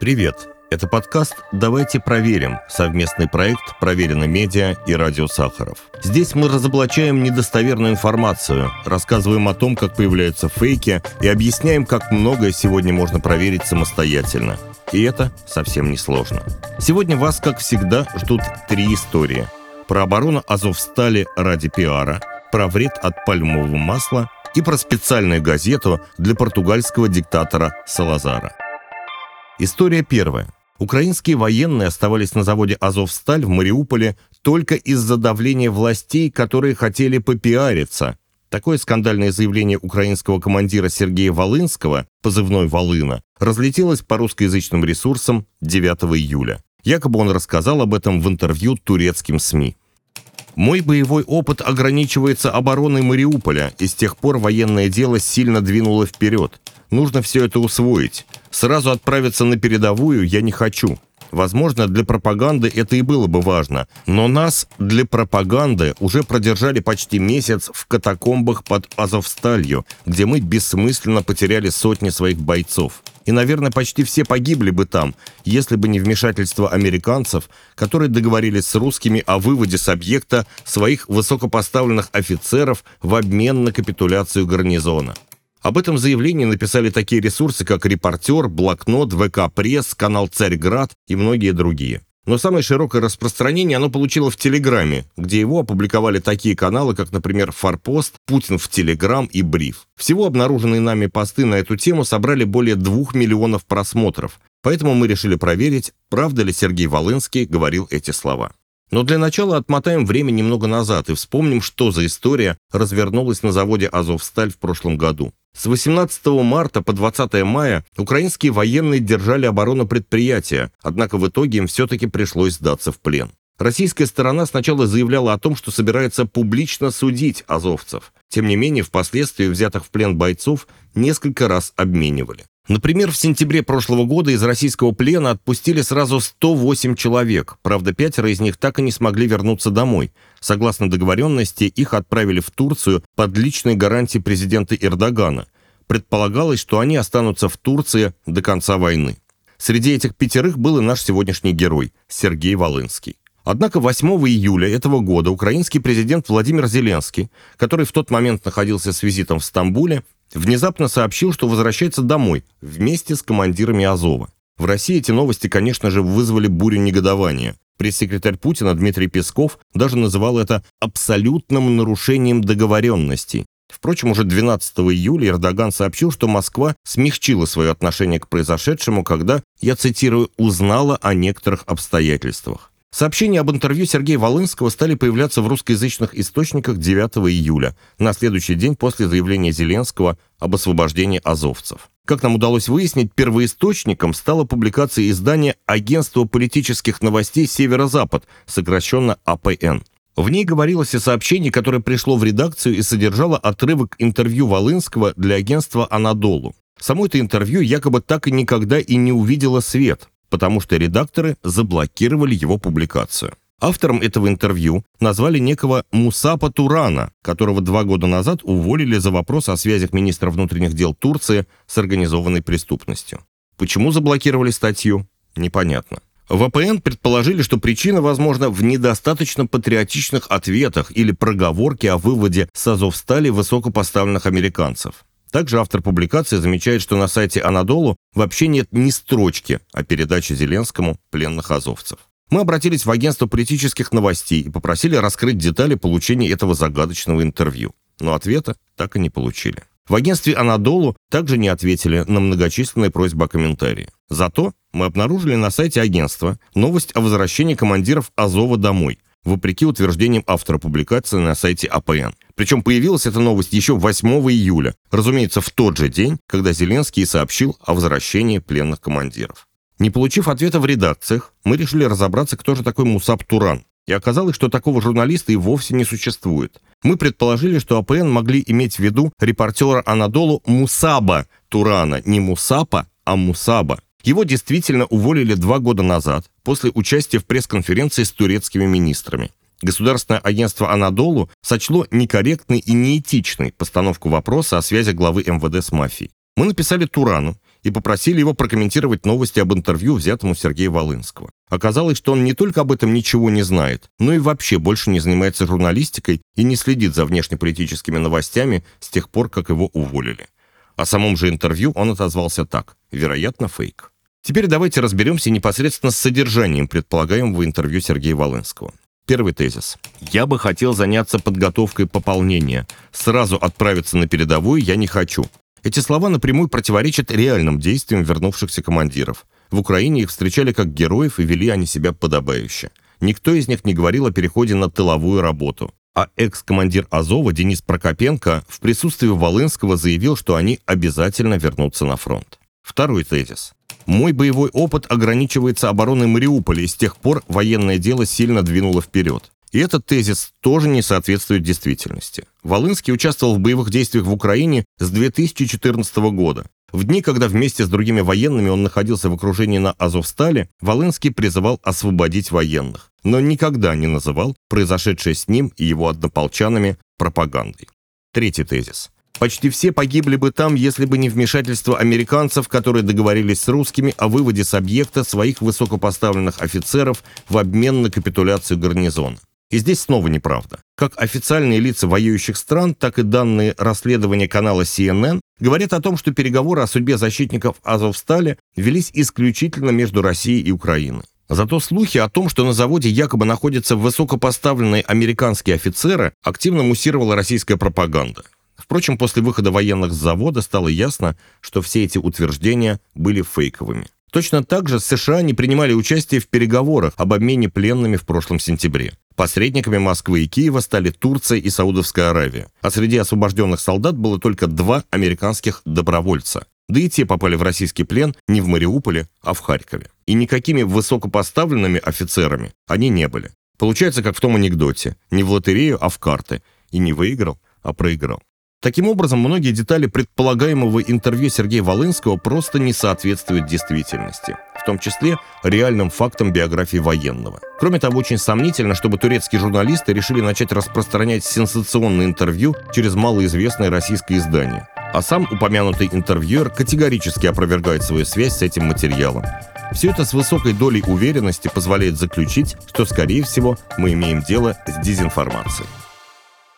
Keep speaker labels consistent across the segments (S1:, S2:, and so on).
S1: Привет! Это подкаст «Давайте проверим» – совместный проект «Проверено медиа» и «Радио Сахаров». Здесь мы разоблачаем недостоверную информацию, рассказываем о том, как появляются фейки и объясняем, как многое сегодня можно проверить самостоятельно. И это совсем не сложно. Сегодня вас, как всегда, ждут три истории. Про оборону Азовстали ради пиара, про вред от пальмового масла и про специальную газету для португальского диктатора Салазара. История первая. Украинские военные оставались на заводе «Азовсталь» в Мариуполе только из-за давления властей, которые хотели попиариться. Такое скандальное заявление украинского командира Сергея Волынского, позывной «Волына», разлетелось по русскоязычным ресурсам 9 июля. Якобы он рассказал об этом в интервью турецким СМИ. Мой боевой опыт ограничивается обороной Мариуполя, и с тех пор военное дело сильно двинуло вперед. Нужно все это усвоить. Сразу отправиться на передовую я не хочу. Возможно, для пропаганды это и было бы важно, но нас для пропаганды уже продержали почти месяц в катакомбах под Азовсталью, где мы бессмысленно потеряли сотни своих бойцов. И, наверное, почти все погибли бы там, если бы не вмешательство американцев, которые договорились с русскими о выводе с объекта своих высокопоставленных офицеров в обмен на капитуляцию гарнизона. Об этом заявлении написали такие ресурсы, как «Репортер», «Блокнот», «ВК-пресс», канал «Царьград» и многие другие. Но самое широкое распространение оно получило в Телеграме, где его опубликовали такие каналы, как, например, «Форпост», «Путин в Телеграм» и «Бриф». Всего обнаруженные нами посты на эту тему собрали более двух миллионов просмотров, поэтому мы решили проверить, правда ли Сергей Волынский говорил эти слова. Но для начала отмотаем время немного назад и вспомним, что за история развернулась на заводе «Азовсталь» в прошлом году. С 18 марта по 20 мая украинские военные держали оборону предприятия, однако в итоге им все-таки пришлось сдаться в плен. Российская сторона сначала заявляла о том, что собирается публично судить азовцев. Тем не менее, впоследствии взятых в плен бойцов несколько раз обменивали. Например, в сентябре прошлого года из российского плена отпустили сразу 108 человек. Правда, пятеро из них так и не смогли вернуться домой. Согласно договоренности, их отправили в Турцию под личной гарантией президента Эрдогана. Предполагалось, что они останутся в Турции до конца войны. Среди этих пятерых был и наш сегодняшний герой – Сергей Волынский. Однако 8 июля этого года украинский президент Владимир Зеленский, который в тот момент находился с визитом в Стамбуле, внезапно сообщил, что возвращается домой вместе с командирами Азова. В России эти новости, конечно же, вызвали бурю негодования. Пресс-секретарь Путина Дмитрий Песков даже называл это абсолютным нарушением договоренностей. Впрочем, уже 12 июля Эрдоган сообщил, что Москва смягчила свое отношение к произошедшему, когда, я цитирую, «узнала о некоторых обстоятельствах». Сообщения об интервью Сергея Волынского стали появляться в русскоязычных источниках 9 июля, на следующий день после заявления Зеленского об освобождении азовцев. Как нам удалось выяснить, первоисточником стала публикация издания Агентства политических новостей «Северо-Запад», сокращенно АПН. В ней говорилось о сообщении, которое пришло в редакцию и содержало отрывок интервью Волынского для агентства «Анадолу». Само это интервью якобы так и никогда и не увидело свет потому что редакторы заблокировали его публикацию. Автором этого интервью назвали некого Мусапа Турана, которого два года назад уволили за вопрос о связях министра внутренних дел Турции с организованной преступностью. Почему заблокировали статью? Непонятно. В АПН предположили, что причина, возможно, в недостаточно патриотичных ответах или проговорке о выводе с Азовстали высокопоставленных американцев. Также автор публикации замечает, что на сайте Анадолу вообще нет ни строчки о передаче Зеленскому пленных азовцев. Мы обратились в агентство политических новостей и попросили раскрыть детали получения этого загадочного интервью. Но ответа так и не получили. В агентстве «Анадолу» также не ответили на многочисленные просьбы о комментарии. Зато мы обнаружили на сайте агентства новость о возвращении командиров Азова домой, вопреки утверждениям автора публикации на сайте АПН. Причем появилась эта новость еще 8 июля, разумеется, в тот же день, когда Зеленский сообщил о возвращении пленных командиров. Не получив ответа в редакциях, мы решили разобраться, кто же такой Мусаб Туран. И оказалось, что такого журналиста и вовсе не существует. Мы предположили, что АПН могли иметь в виду репортера Анадолу Мусаба Турана, не Мусапа, а Мусаба. Его действительно уволили два года назад, после участия в пресс-конференции с турецкими министрами. Государственное агентство «Анадолу» сочло некорректной и неэтичной постановку вопроса о связи главы МВД с мафией. Мы написали Турану, и попросили его прокомментировать новости об интервью, взятом у Сергея Волынского. Оказалось, что он не только об этом ничего не знает, но и вообще больше не занимается журналистикой и не следит за внешнеполитическими новостями с тех пор, как его уволили. О самом же интервью он отозвался так. Вероятно, фейк. Теперь давайте разберемся непосредственно с содержанием предполагаемого интервью Сергея Волынского. Первый тезис. Я бы хотел заняться подготовкой пополнения. Сразу отправиться на передовую я не хочу. Эти слова напрямую противоречат реальным действиям вернувшихся командиров. В Украине их встречали как героев и вели они себя подобающе. Никто из них не говорил о переходе на тыловую работу. А экс-командир Азова Денис Прокопенко в присутствии Волынского заявил, что они обязательно вернутся на фронт. Второй тезис. Мой боевой опыт ограничивается обороной Мариуполя, и с тех пор военное дело сильно двинуло вперед. И этот тезис тоже не соответствует действительности. Волынский участвовал в боевых действиях в Украине с 2014 года. В дни, когда вместе с другими военными он находился в окружении на Азовстале, Волынский призывал освободить военных, но никогда не называл произошедшее с ним и его однополчанами пропагандой. Третий тезис. Почти все погибли бы там, если бы не вмешательство американцев, которые договорились с русскими о выводе с объекта своих высокопоставленных офицеров в обмен на капитуляцию гарнизона. И здесь снова неправда. Как официальные лица воюющих стран, так и данные расследования канала CNN говорят о том, что переговоры о судьбе защитников Азовстали велись исключительно между Россией и Украиной. Зато слухи о том, что на заводе якобы находятся высокопоставленные американские офицеры, активно муссировала российская пропаганда. Впрочем, после выхода военных с завода стало ясно, что все эти утверждения были фейковыми. Точно так же США не принимали участие в переговорах об обмене пленными в прошлом сентябре. Посредниками Москвы и Киева стали Турция и Саудовская Аравия. А среди освобожденных солдат было только два американских добровольца. Да и те попали в российский плен не в Мариуполе, а в Харькове. И никакими высокопоставленными офицерами они не были. Получается, как в том анекдоте. Не в лотерею, а в карты. И не выиграл, а проиграл. Таким образом, многие детали предполагаемого интервью Сергея Волынского просто не соответствуют действительности, в том числе реальным фактам биографии военного. Кроме того, очень сомнительно, чтобы турецкие журналисты решили начать распространять сенсационные интервью через малоизвестное российское издание. А сам упомянутый интервьюер категорически опровергает свою связь с этим материалом. Все это с высокой долей уверенности позволяет заключить, что, скорее всего, мы имеем дело с дезинформацией.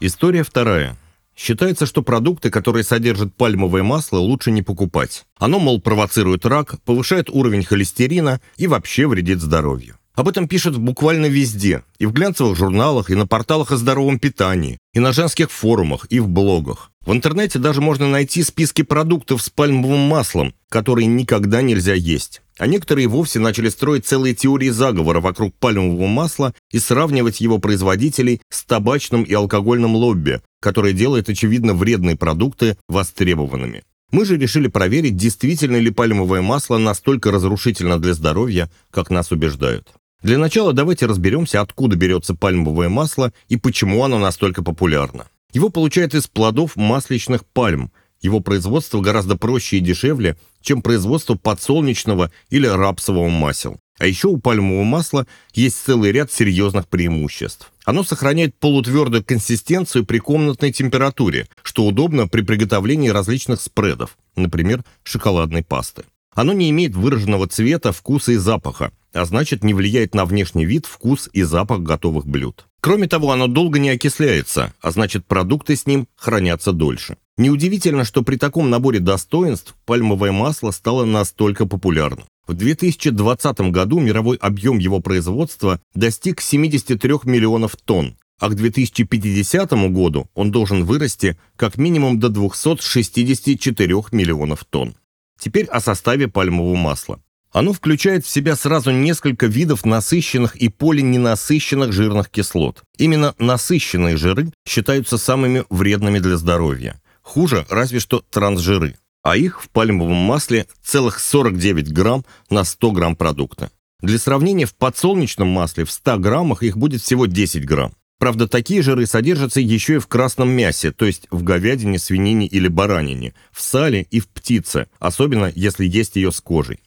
S1: История вторая. Считается, что продукты, которые содержат пальмовое масло, лучше не покупать. Оно, мол, провоцирует рак, повышает уровень холестерина и вообще вредит здоровью. Об этом пишут буквально везде, и в глянцевых журналах, и на порталах о здоровом питании, и на женских форумах, и в блогах. В интернете даже можно найти списки продуктов с пальмовым маслом, которые никогда нельзя есть. А некоторые вовсе начали строить целые теории заговора вокруг пальмового масла и сравнивать его производителей с табачным и алкогольным лобби, которое делает, очевидно, вредные продукты востребованными. Мы же решили проверить, действительно ли пальмовое масло настолько разрушительно для здоровья, как нас убеждают. Для начала давайте разберемся, откуда берется пальмовое масло и почему оно настолько популярно. Его получают из плодов масличных пальм. Его производство гораздо проще и дешевле, чем производство подсолнечного или рапсового масел. А еще у пальмового масла есть целый ряд серьезных преимуществ. Оно сохраняет полутвердую консистенцию при комнатной температуре, что удобно при приготовлении различных спредов, например, шоколадной пасты. Оно не имеет выраженного цвета, вкуса и запаха, а значит не влияет на внешний вид, вкус и запах готовых блюд. Кроме того, оно долго не окисляется, а значит продукты с ним хранятся дольше. Неудивительно, что при таком наборе достоинств пальмовое масло стало настолько популярным. В 2020 году мировой объем его производства достиг 73 миллионов тонн, а к 2050 году он должен вырасти как минимум до 264 миллионов тонн. Теперь о составе пальмового масла. Оно включает в себя сразу несколько видов насыщенных и полиненасыщенных жирных кислот. Именно насыщенные жиры считаются самыми вредными для здоровья. Хуже разве что трансжиры. А их в пальмовом масле целых 49 грамм на 100 грамм продукта. Для сравнения, в подсолнечном масле в 100 граммах их будет всего 10 грамм. Правда, такие жиры содержатся еще и в красном мясе, то есть в говядине, свинине или баранине, в сале и в птице, особенно если есть ее с кожей.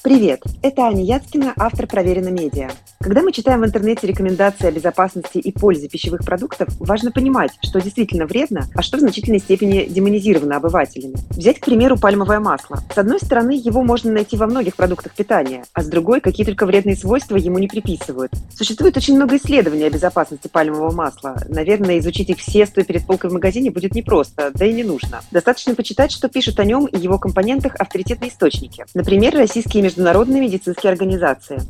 S2: Привет, это Аня Яцкина, автор «Проверено медиа». Когда мы читаем в интернете рекомендации о безопасности и пользе пищевых продуктов, важно понимать, что действительно вредно, а что в значительной степени демонизировано обывателями. Взять, к примеру, пальмовое масло. С одной стороны, его можно найти во многих продуктах питания, а с другой, какие только вредные свойства ему не приписывают. Существует очень много исследований о безопасности пальмового масла. Наверное, изучить их все, стоя перед полкой в магазине, будет непросто, да и не нужно. Достаточно почитать, что пишут о нем и его компонентах авторитетные источники. Например, российские международные медицинские организации.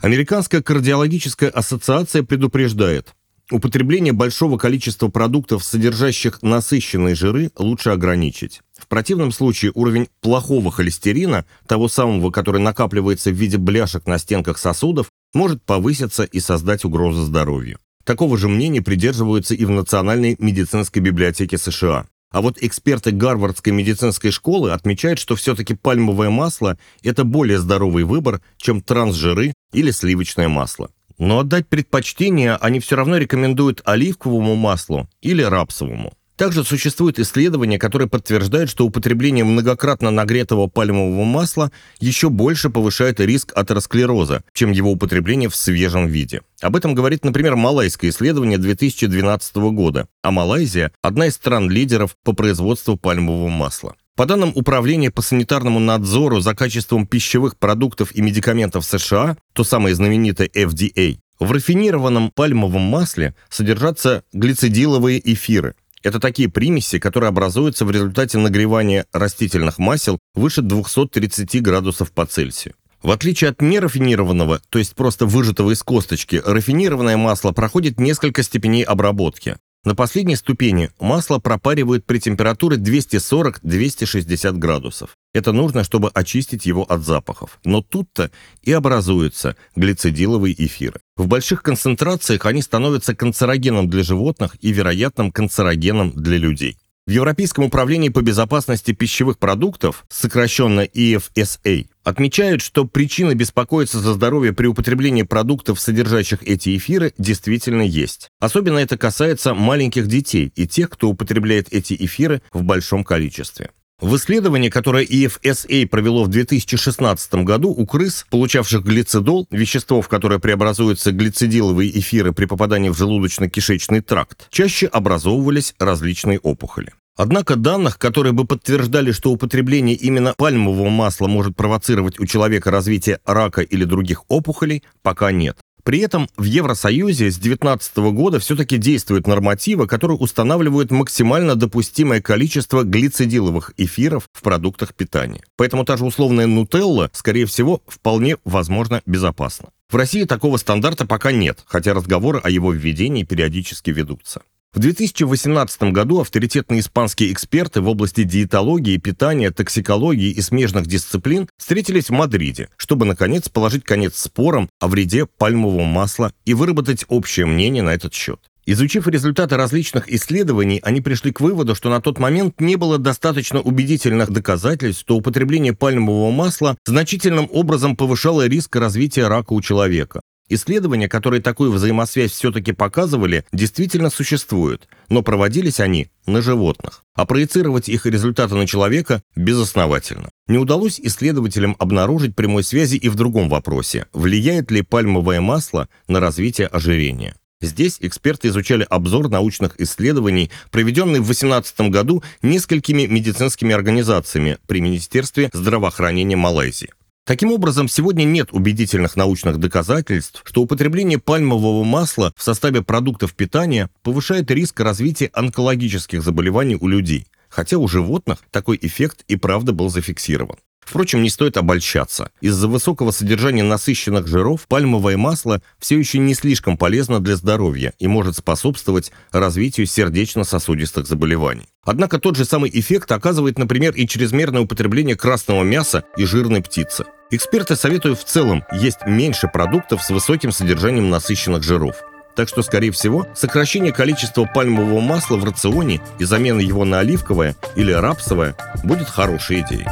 S1: Американская кардиологическая ассоциация предупреждает, употребление большого количества продуктов, содержащих насыщенные жиры, лучше ограничить. В противном случае уровень плохого холестерина, того самого, который накапливается в виде бляшек на стенках сосудов, может повыситься и создать угрозу здоровью. Такого же мнения придерживаются и в Национальной медицинской библиотеке США. А вот эксперты Гарвардской медицинской школы отмечают, что все-таки пальмовое масло – это более здоровый выбор, чем трансжиры или сливочное масло. Но отдать предпочтение они все равно рекомендуют оливковому маслу или рапсовому. Также существуют исследования, которые подтверждают, что употребление многократно нагретого пальмового масла еще больше повышает риск атеросклероза, чем его употребление в свежем виде. Об этом говорит, например, малайское исследование 2012 года, а Малайзия – одна из стран-лидеров по производству пальмового масла. По данным Управления по санитарному надзору за качеством пищевых продуктов и медикаментов США, то самое знаменитое FDA, в рафинированном пальмовом масле содержатся глицидиловые эфиры – это такие примеси, которые образуются в результате нагревания растительных масел выше 230 градусов по Цельсию. В отличие от нерафинированного, то есть просто выжатого из косточки, рафинированное масло проходит несколько степеней обработки. На последней ступени масло пропаривают при температуре 240-260 градусов. Это нужно, чтобы очистить его от запахов. Но тут-то и образуются глицидиловые эфиры. В больших концентрациях они становятся канцерогеном для животных и вероятным канцерогеном для людей. В Европейском управлении по безопасности пищевых продуктов, сокращенно EFSA, отмечают, что причины беспокоиться за здоровье при употреблении продуктов, содержащих эти эфиры, действительно есть. Особенно это касается маленьких детей и тех, кто употребляет эти эфиры в большом количестве. В исследовании, которое EFSA провело в 2016 году, у крыс, получавших глицидол, вещество, в которое преобразуются глицидиловые эфиры при попадании в желудочно-кишечный тракт, чаще образовывались различные опухоли. Однако данных, которые бы подтверждали, что употребление именно пальмового масла может провоцировать у человека развитие рака или других опухолей, пока нет. При этом в Евросоюзе с 2019 года все-таки действуют нормативы, которые устанавливают максимально допустимое количество глицидиловых эфиров в продуктах питания. Поэтому та же условная нутелла, скорее всего, вполне возможно безопасна. В России такого стандарта пока нет, хотя разговоры о его введении периодически ведутся. В 2018 году авторитетные испанские эксперты в области диетологии, питания, токсикологии и смежных дисциплин встретились в Мадриде, чтобы, наконец, положить конец спорам о вреде пальмового масла и выработать общее мнение на этот счет. Изучив результаты различных исследований, они пришли к выводу, что на тот момент не было достаточно убедительных доказательств, что употребление пальмового масла значительным образом повышало риск развития рака у человека. Исследования, которые такую взаимосвязь все-таки показывали, действительно существуют, но проводились они на животных, а проецировать их результаты на человека безосновательно. Не удалось исследователям обнаружить прямой связи и в другом вопросе, влияет ли пальмовое масло на развитие ожирения. Здесь эксперты изучали обзор научных исследований, проведенный в 2018 году несколькими медицинскими организациями при Министерстве здравоохранения Малайзии. Таким образом, сегодня нет убедительных научных доказательств, что употребление пальмового масла в составе продуктов питания повышает риск развития онкологических заболеваний у людей, хотя у животных такой эффект и правда был зафиксирован. Впрочем, не стоит обольщаться. Из-за высокого содержания насыщенных жиров пальмовое масло все еще не слишком полезно для здоровья и может способствовать развитию сердечно-сосудистых заболеваний. Однако тот же самый эффект оказывает, например, и чрезмерное употребление красного мяса и жирной птицы. Эксперты советуют в целом есть меньше продуктов с высоким содержанием насыщенных жиров. Так что, скорее всего, сокращение количества пальмового масла в рационе и замена его на оливковое или рапсовое будет хорошей идеей.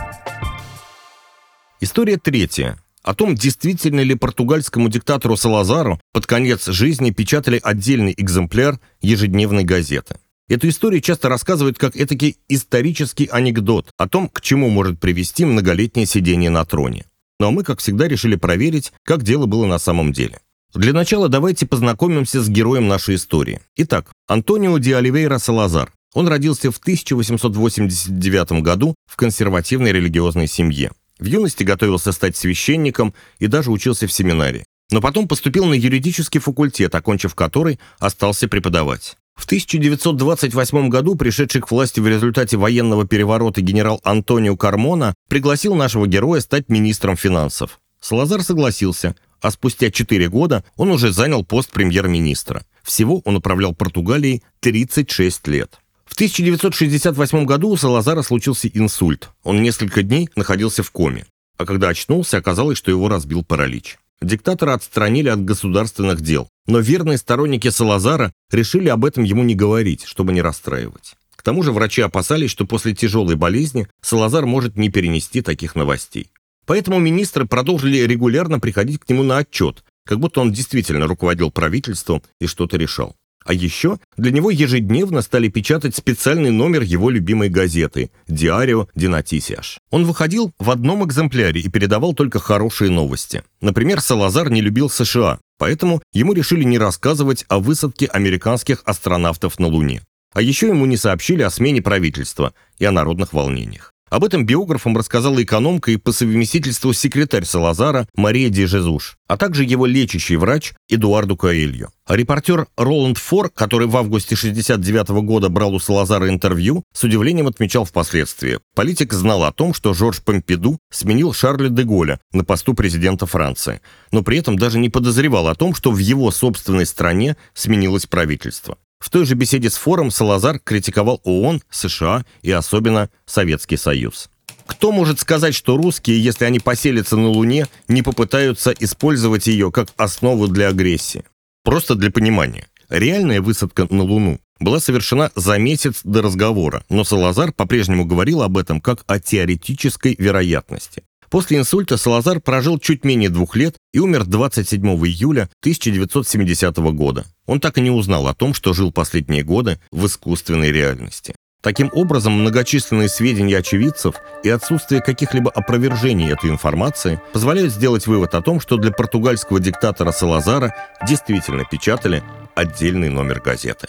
S1: История третья. О том, действительно ли португальскому диктатору Салазару под конец жизни печатали отдельный экземпляр ежедневной газеты. Эту историю часто рассказывают как этакий исторический анекдот о том, к чему может привести многолетнее сидение на троне. Но мы, как всегда, решили проверить, как дело было на самом деле. Для начала давайте познакомимся с героем нашей истории. Итак, Антонио Ди Оливейра Салазар. Он родился в 1889 году в консервативной религиозной семье. В юности готовился стать священником и даже учился в семинарии. Но потом поступил на юридический факультет, окончив который остался преподавать. В 1928 году пришедший к власти в результате военного переворота генерал Антонио Кармона пригласил нашего героя стать министром финансов. Салазар согласился, а спустя 4 года он уже занял пост премьер-министра. Всего он управлял Португалией 36 лет. В 1968 году у Салазара случился инсульт. Он несколько дней находился в коме. А когда очнулся, оказалось, что его разбил паралич. Диктатора отстранили от государственных дел, но верные сторонники Салазара решили об этом ему не говорить, чтобы не расстраивать. К тому же врачи опасались, что после тяжелой болезни Салазар может не перенести таких новостей. Поэтому министры продолжили регулярно приходить к нему на отчет, как будто он действительно руководил правительством и что-то решал. А еще для него ежедневно стали печатать специальный номер его любимой газеты «Диарио Динатисиаш». Он выходил в одном экземпляре и передавал только хорошие новости. Например, Салазар не любил США, поэтому ему решили не рассказывать о высадке американских астронавтов на Луне. А еще ему не сообщили о смене правительства и о народных волнениях. Об этом биографам рассказала экономка и по совместительству секретарь Салазара Мария Ди Жезуш, а также его лечащий врач Эдуарду Коэльо. А репортер Роланд Фор, который в августе 69 года брал у Салазара интервью, с удивлением отмечал впоследствии. Политик знал о том, что Жорж Помпиду сменил Шарля де Голля на посту президента Франции, но при этом даже не подозревал о том, что в его собственной стране сменилось правительство. В той же беседе с Фором Салазар критиковал ООН, США и особенно Советский Союз. Кто может сказать, что русские, если они поселятся на Луне, не попытаются использовать ее как основу для агрессии? Просто для понимания. Реальная высадка на Луну была совершена за месяц до разговора, но Салазар по-прежнему говорил об этом как о теоретической вероятности. После инсульта Салазар прожил чуть менее двух лет и умер 27 июля 1970 года. Он так и не узнал о том, что жил последние годы в искусственной реальности. Таким образом, многочисленные сведения очевидцев и отсутствие каких-либо опровержений этой информации позволяют сделать вывод о том, что для португальского диктатора Салазара действительно печатали отдельный номер газеты.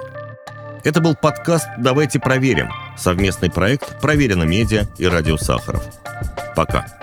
S1: Это был подкаст «Давайте проверим» совместный проект «Проверено медиа» и «Радио Сахаров». Пока.